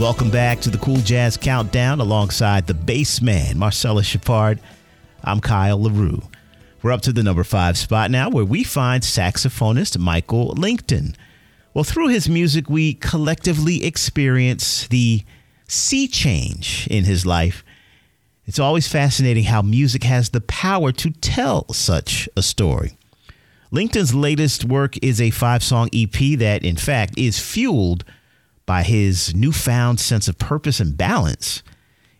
Welcome back to the Cool Jazz Countdown alongside the bass man, Marcella Shepard. I'm Kyle LaRue. We're up to the number five spot now where we find saxophonist Michael Lington. Well, through his music, we collectively experience the sea change in his life. It's always fascinating how music has the power to tell such a story. Lington's latest work is a five song EP that, in fact, is fueled by his newfound sense of purpose and balance.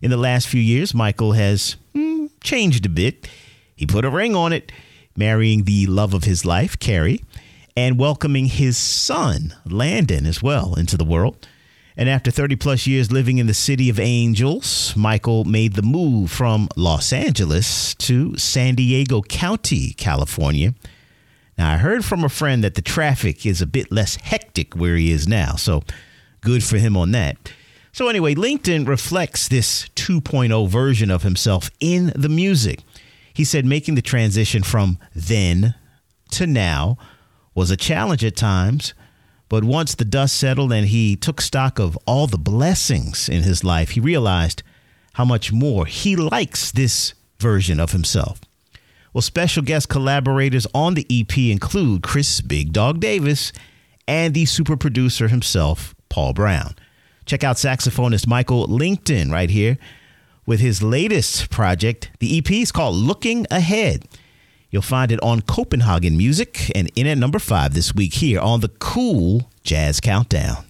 In the last few years, Michael has mm, changed a bit. He put a ring on it, marrying the love of his life, Carrie, and welcoming his son, Landon, as well into the world. And after 30 plus years living in the city of angels, Michael made the move from Los Angeles to San Diego County, California. Now, I heard from a friend that the traffic is a bit less hectic where he is now. So, good for him on that. So, anyway, Lington reflects this 2.0 version of himself in the music. He said making the transition from then to now was a challenge at times, but once the dust settled and he took stock of all the blessings in his life, he realized how much more he likes this version of himself. Well, special guest collaborators on the EP include Chris Big Dog Davis and the super producer himself, Paul Brown. Check out saxophonist Michael Lington right here with his latest project. The EP is called Looking Ahead. You'll find it on Copenhagen Music and in at number five this week here on the Cool Jazz Countdown.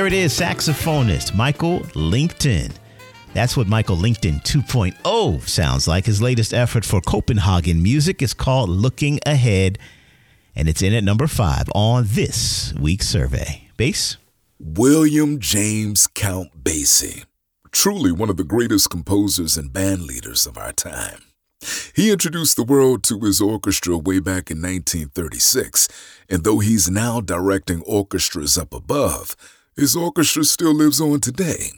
There it is, saxophonist Michael Lington. That's what Michael Lington 2.0 sounds like. His latest effort for Copenhagen music is called Looking Ahead, and it's in at number five on this week's survey. Bass? William James Count Basie, truly one of the greatest composers and band leaders of our time. He introduced the world to his orchestra way back in 1936, and though he's now directing orchestras up above, his orchestra still lives on today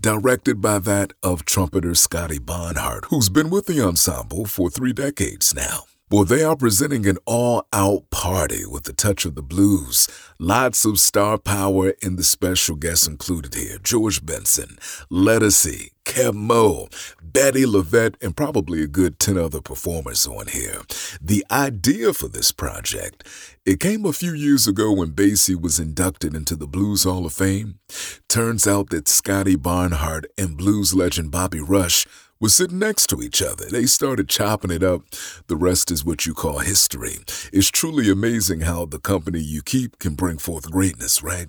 directed by that of trumpeter Scotty Barnhart, who's been with the ensemble for three decades now. Well, they are presenting an all out party with a touch of the blues. Lots of star power in the special guests included here George Benson, Ledisi, Keb' Mo', Bettye LaVette, and probably a good 10 other performers on here. The idea for this project, it came a few years ago when Basie was inducted into the Blues Hall of Fame. Turns out that Scotty Barnhart and blues legend Bobby Rush were sitting next to each other. They started chopping it up. The rest is what you call history. It's truly amazing how the company you keep can bring forth greatness, right?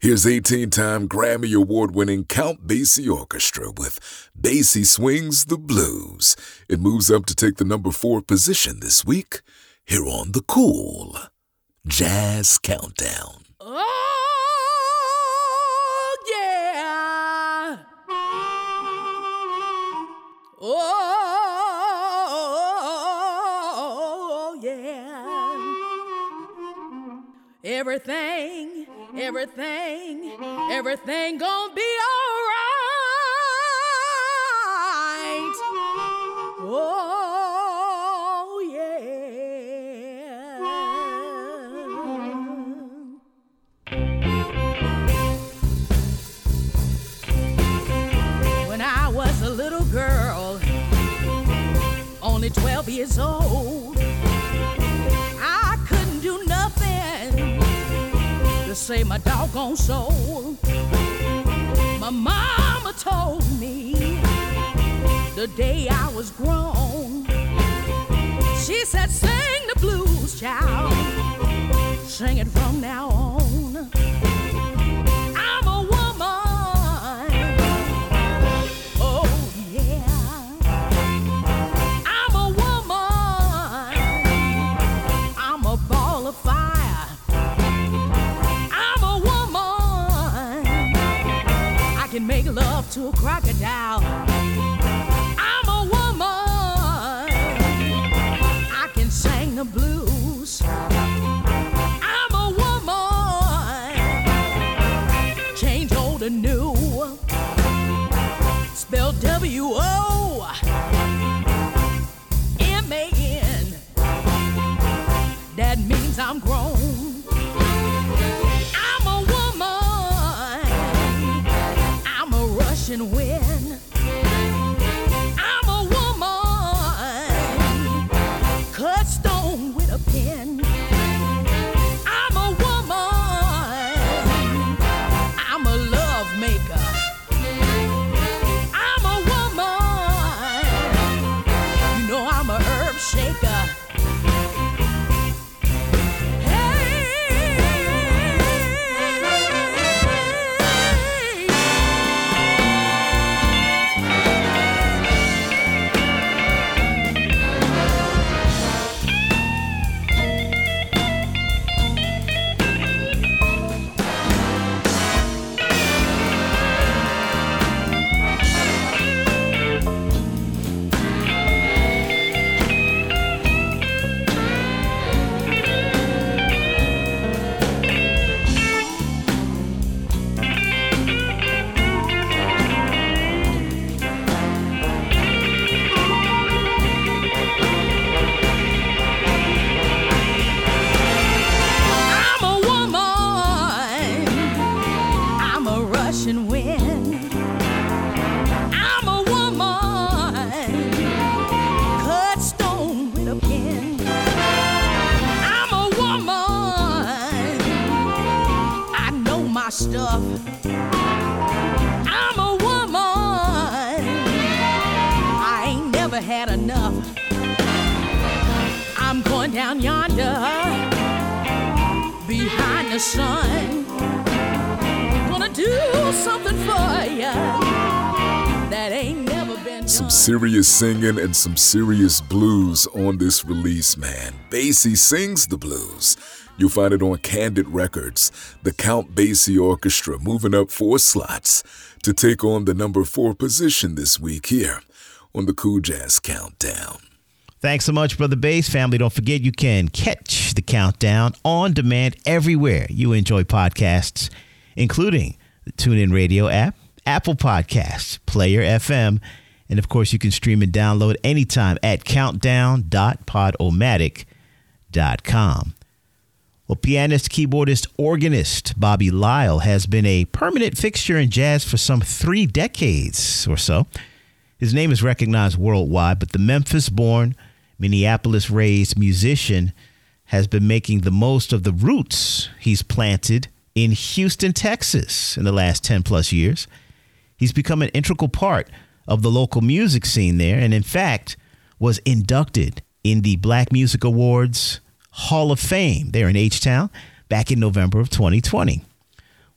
Here's 18 time Grammy Award winning Count Basie Orchestra with Basie Swings the Blues. It moves up to take the number four position this week here on The Cool Jazz Countdown. Oh! Oh, yeah. Everything, everything, everything gonna be alright. Save my doggone soul. My mama told me the day I was grown, she said, Sing the blues, child, sing it from now on. Serious singing and some serious blues on this release, man. Basie sings the blues. You'll find it on Candid Records. The Count Basie Orchestra moving up four slots to take on the number four position this week here on the Cool Jazz Countdown. Thanks so much, Brother Bass family. Don't forget you can catch the countdown on demand everywhere you enjoy podcasts, including the TuneIn Radio app, Apple Podcasts, Player FM, and of course you can stream and download anytime at countdown.podomatic.com. Well, pianist, keyboardist, organist Bobby Lyle has been a permanent fixture in jazz for some three decades or so. His name is recognized worldwide, but the Memphis born, Minneapolis raised musician has been making the most of the roots he's planted in Houston, Texas in the last 10 plus years. He's become an integral part of the local music scene there, and in fact, was inducted in the Black Music Awards Hall of Fame there in H Town back in November of 2020.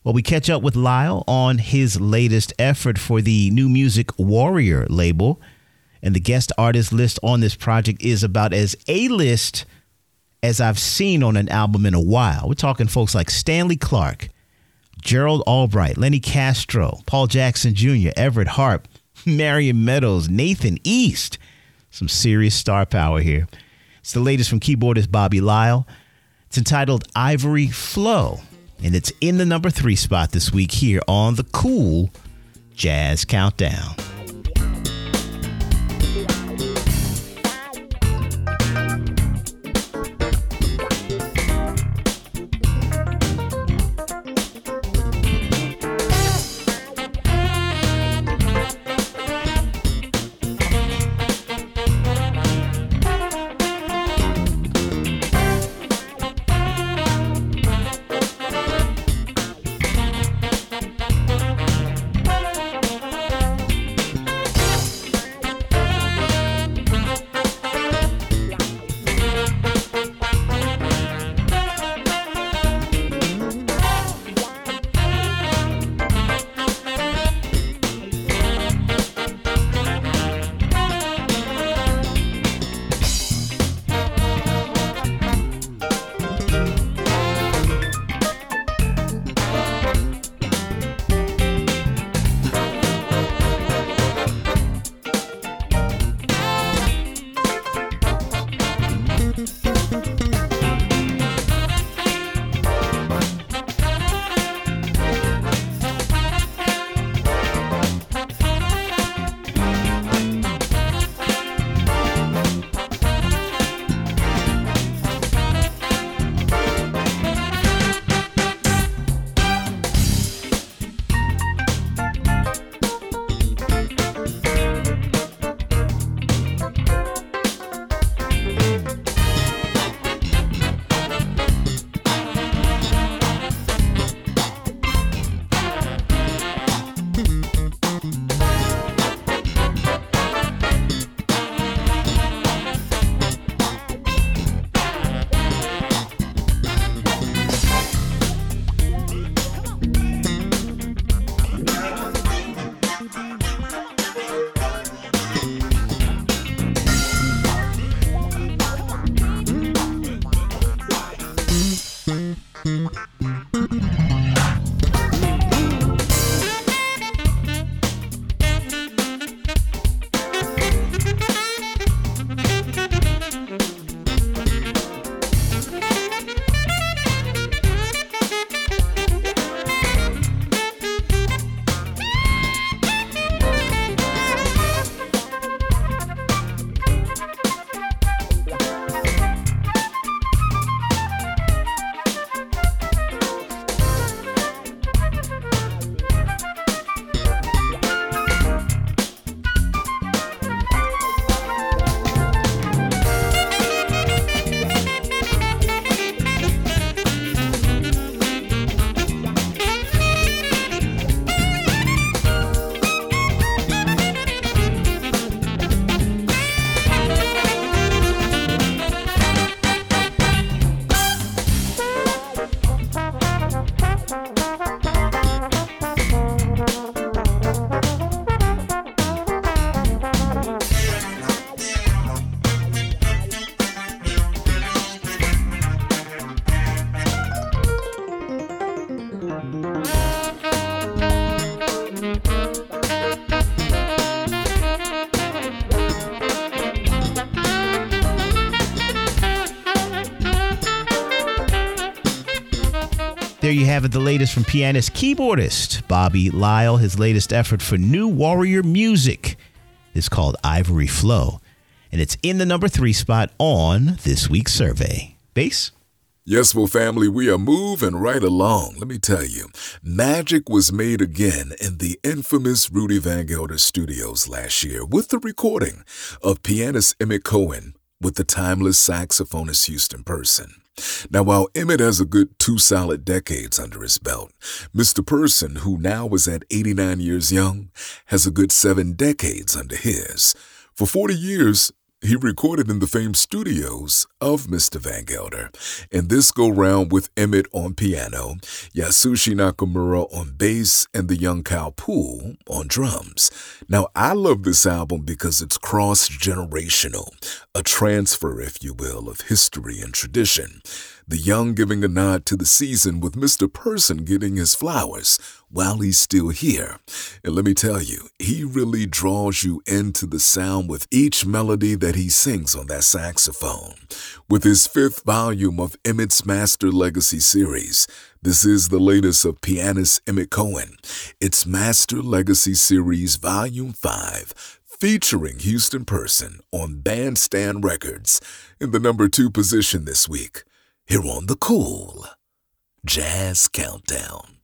Well, we catch up with Lyle on his latest effort for the New Music Warrior label. And the guest artist list on this project is about as A list as I've seen on an album in a while. We're talking folks like Stanley Clarke, Gerald Albright, Lenny Castro, Paul Jackson Jr., Everett Harp, Marion Meadows, Nathan East. Some serious star power here. It's the latest from keyboardist Bobby Lyle. It's entitled Ivory Flow, and it's in the number three spot this week here on the Cool Jazz Countdown. There you have it, the latest from pianist keyboardist Bobby Lyle. His latest effort for new warrior music is called Ivory Flow, and it's in the number three spot on this week's survey. Bass? Yes, well, family, we are moving right along. Let me tell you, magic was made again in the infamous Rudy Van Gelder studios last year with the recording of pianist Emmet Cohen with the timeless saxophonist Houston Person. Now, while Emmet has a good two solid decades under his belt, Mr. Person, who now is at 89 years young, has a good seven decades under his. For 40 years, he recorded in the famed studios of Mr. Van Gelder, and this go round with Emmet on piano, Yasushi Nakamura on bass, and the young Kyle Poole on drums. Now, I love this album because it's cross generational, a transfer, if you will, of history and tradition. The young giving a nod to the season with Mr. Person getting his flowers while he's still here. And let me tell you, he really draws you into the sound with each melody that he sings on that saxophone. With his fifth volume of Emmet's Master Legacy series, this is the latest of pianist Emmet Cohen. It's Master Legacy Series Volume 5 featuring Houston Person on Bandstand Records in the number two position this week here on the Cool Jazz Countdown.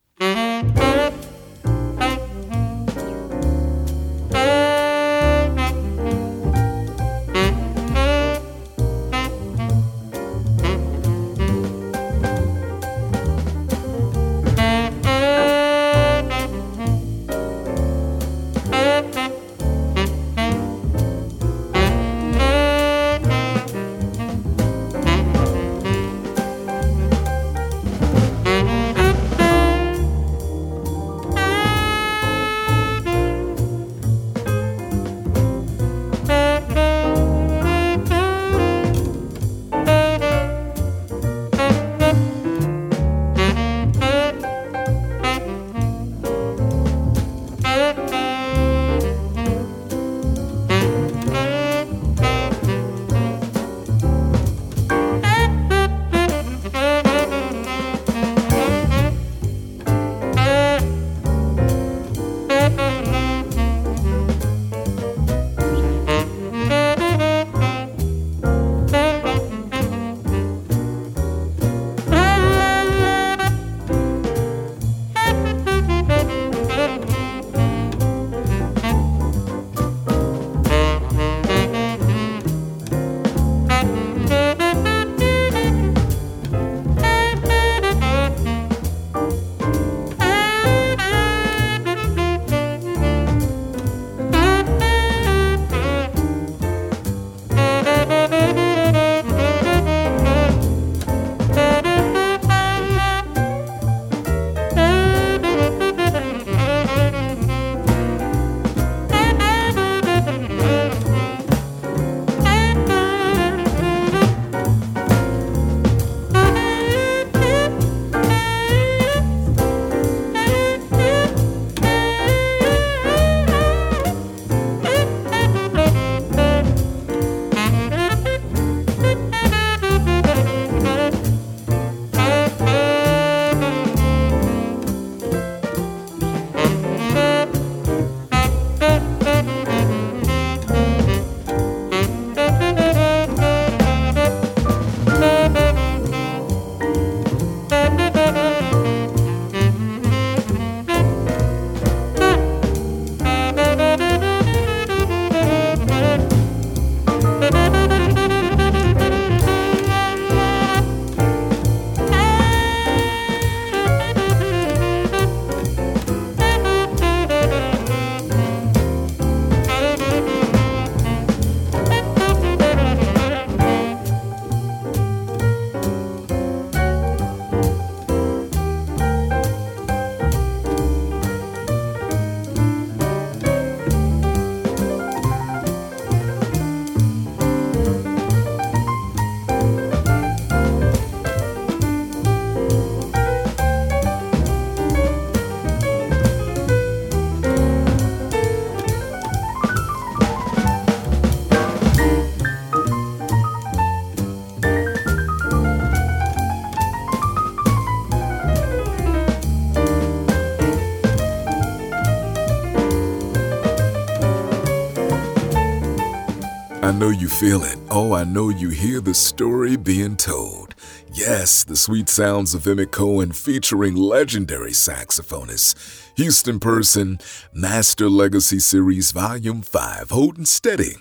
Feel it. Oh, I know you hear the story being told. Yes, the sweet sounds of Emmet Cohen featuring legendary saxophonist Houston Person, Master Legacy Series Volume 5, holding steady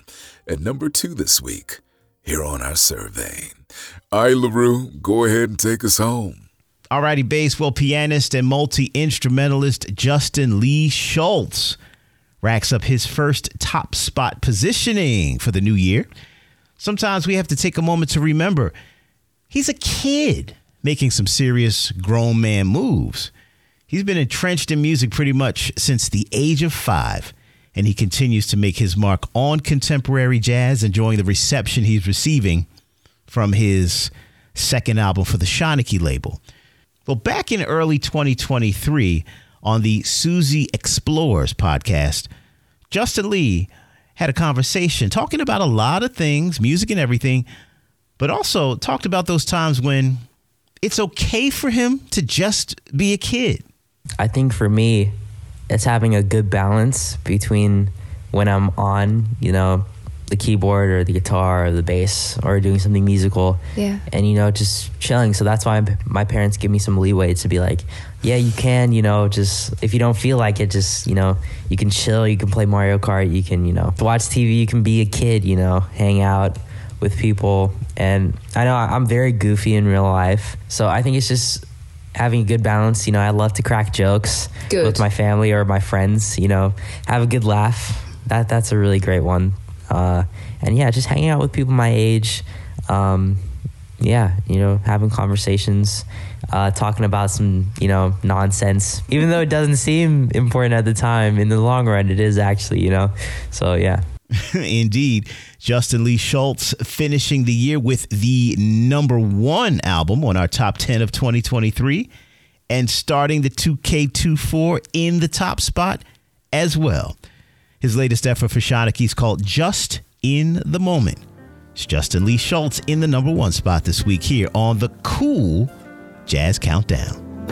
at number two this week here on our survey. All right, LaRue, go ahead and take us home. Alrighty, bass, well, pianist and multi instrumentalist Justin Lee Schultz racks up his first top spot positioning for the new year. Sometimes we have to take a moment to remember he's a kid making some serious grown man moves. He's been entrenched in music pretty much since the age of five, and he continues to make his mark on contemporary jazz, enjoying the reception he's receiving from his second album for the Shanachie label. Well, back in early 2023, on the Susie Explores podcast, Justin Lee had a conversation talking about a lot of things, music and everything, but also talked about those times when it's okay for him to just be a kid. I think for me, it's having a good balance between when I'm on, you know, the keyboard or the guitar or the bass or doing something musical. Yeah. And, you know, just chilling. So that's why my parents give me some leeway to be like, yeah, you can, you know, just if you don't feel like it, just, you know, you can chill, you can play Mario Kart, you can, you know, watch TV, you can be a kid, you know, hang out with people. And I know I'm very goofy in real life. So I think it's just having a good balance. You know, I love to crack jokes Good. with my family or my friends, you know, have a good laugh. That that's a really great one. Uh, and yeah, just hanging out with people my age. Um, yeah, you know, having conversations, uh, talking about some, you know, nonsense. Even though it doesn't seem important at the time, in the long run, it is actually, you know. So yeah. Indeed. Justin Lee Schultz finishing the year with the number one album on our top 10 of 2023 and starting the 2K24 in the top spot as well. His latest effort for Shanachie is called Just in the Moment. It's Justin Lee Schultz in the number one spot this week here on the cool Jazz Countdown.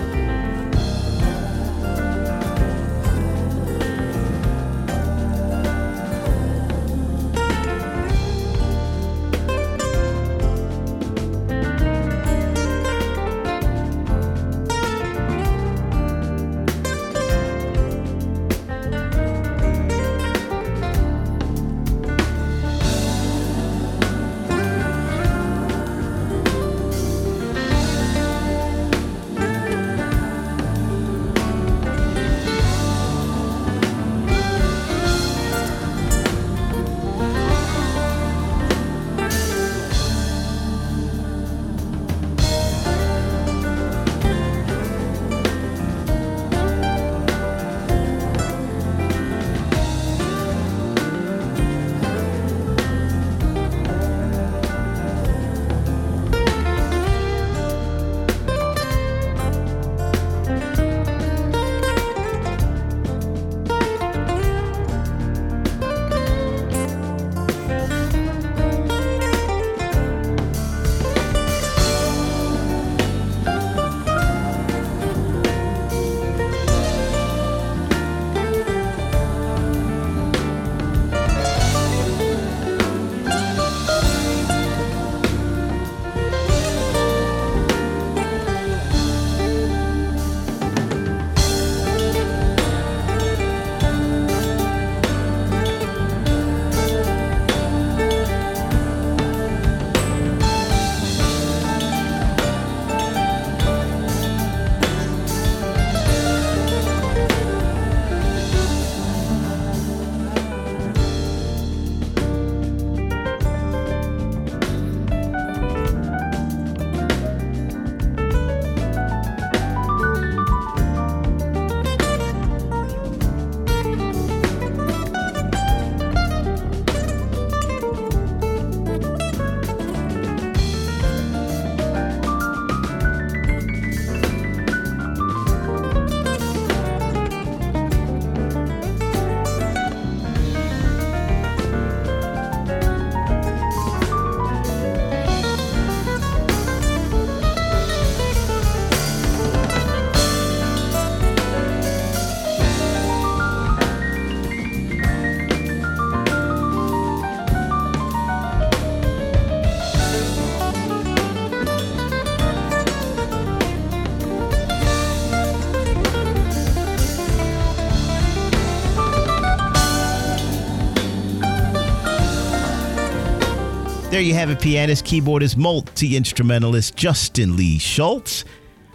There you have it, pianist, keyboardist, multi instrumentalist Justin Lee Schultz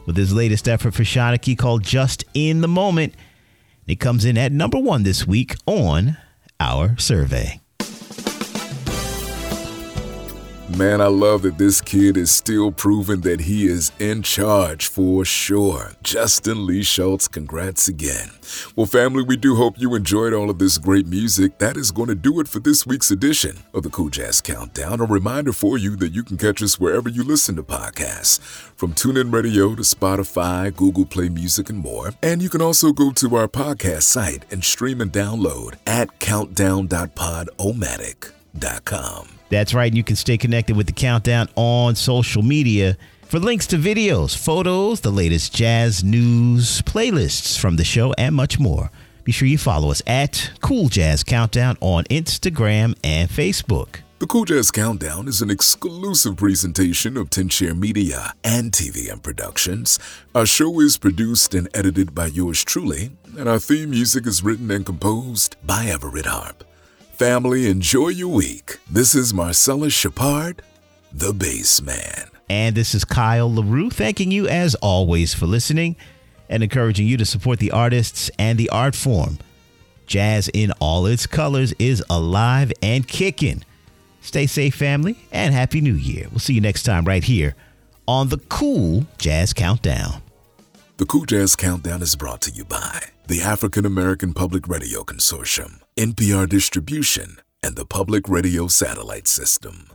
with his latest effort for Shanachie called Just in the Moment. It comes in at number one this week on our survey. Man, I love that this kid is still proving that he is in charge for sure. Justin Lee Schultz, congrats again. Well, family, we do hope you enjoyed all of this great music. That is going to do it for this week's edition of the Cool Jazz Countdown. A reminder for you that you can catch us wherever you listen to podcasts, from TuneIn Radio to Spotify, Google Play Music, and more. And you can also go to our podcast site and stream and download at countdown.podomatic.com. That's right. You can stay connected with the countdown on social media for links to videos, photos, the latest jazz news, playlists from the show, and much more. Be sure you follow us at Cool Jazz Countdown on Instagram and Facebook. The Cool Jazz Countdown is an exclusive presentation of Tinshare Media and TVM Productions. Our show is produced and edited by yours truly, and our theme music is written and composed by Everett Harp. Family, enjoy your week. This is Marcella Shepard, the bass man. And this is Kyle LaRue, thanking you as always for listening and encouraging you to support the artists and the art form. Jazz in all its colors is alive and kicking. Stay safe, family, and Happy New Year. We'll see you next time right here on the Cool Jazz Countdown. The Cool Jazz Countdown is brought to you by the African American Public Radio Consortium, NPR Distribution, and the Public Radio Satellite System.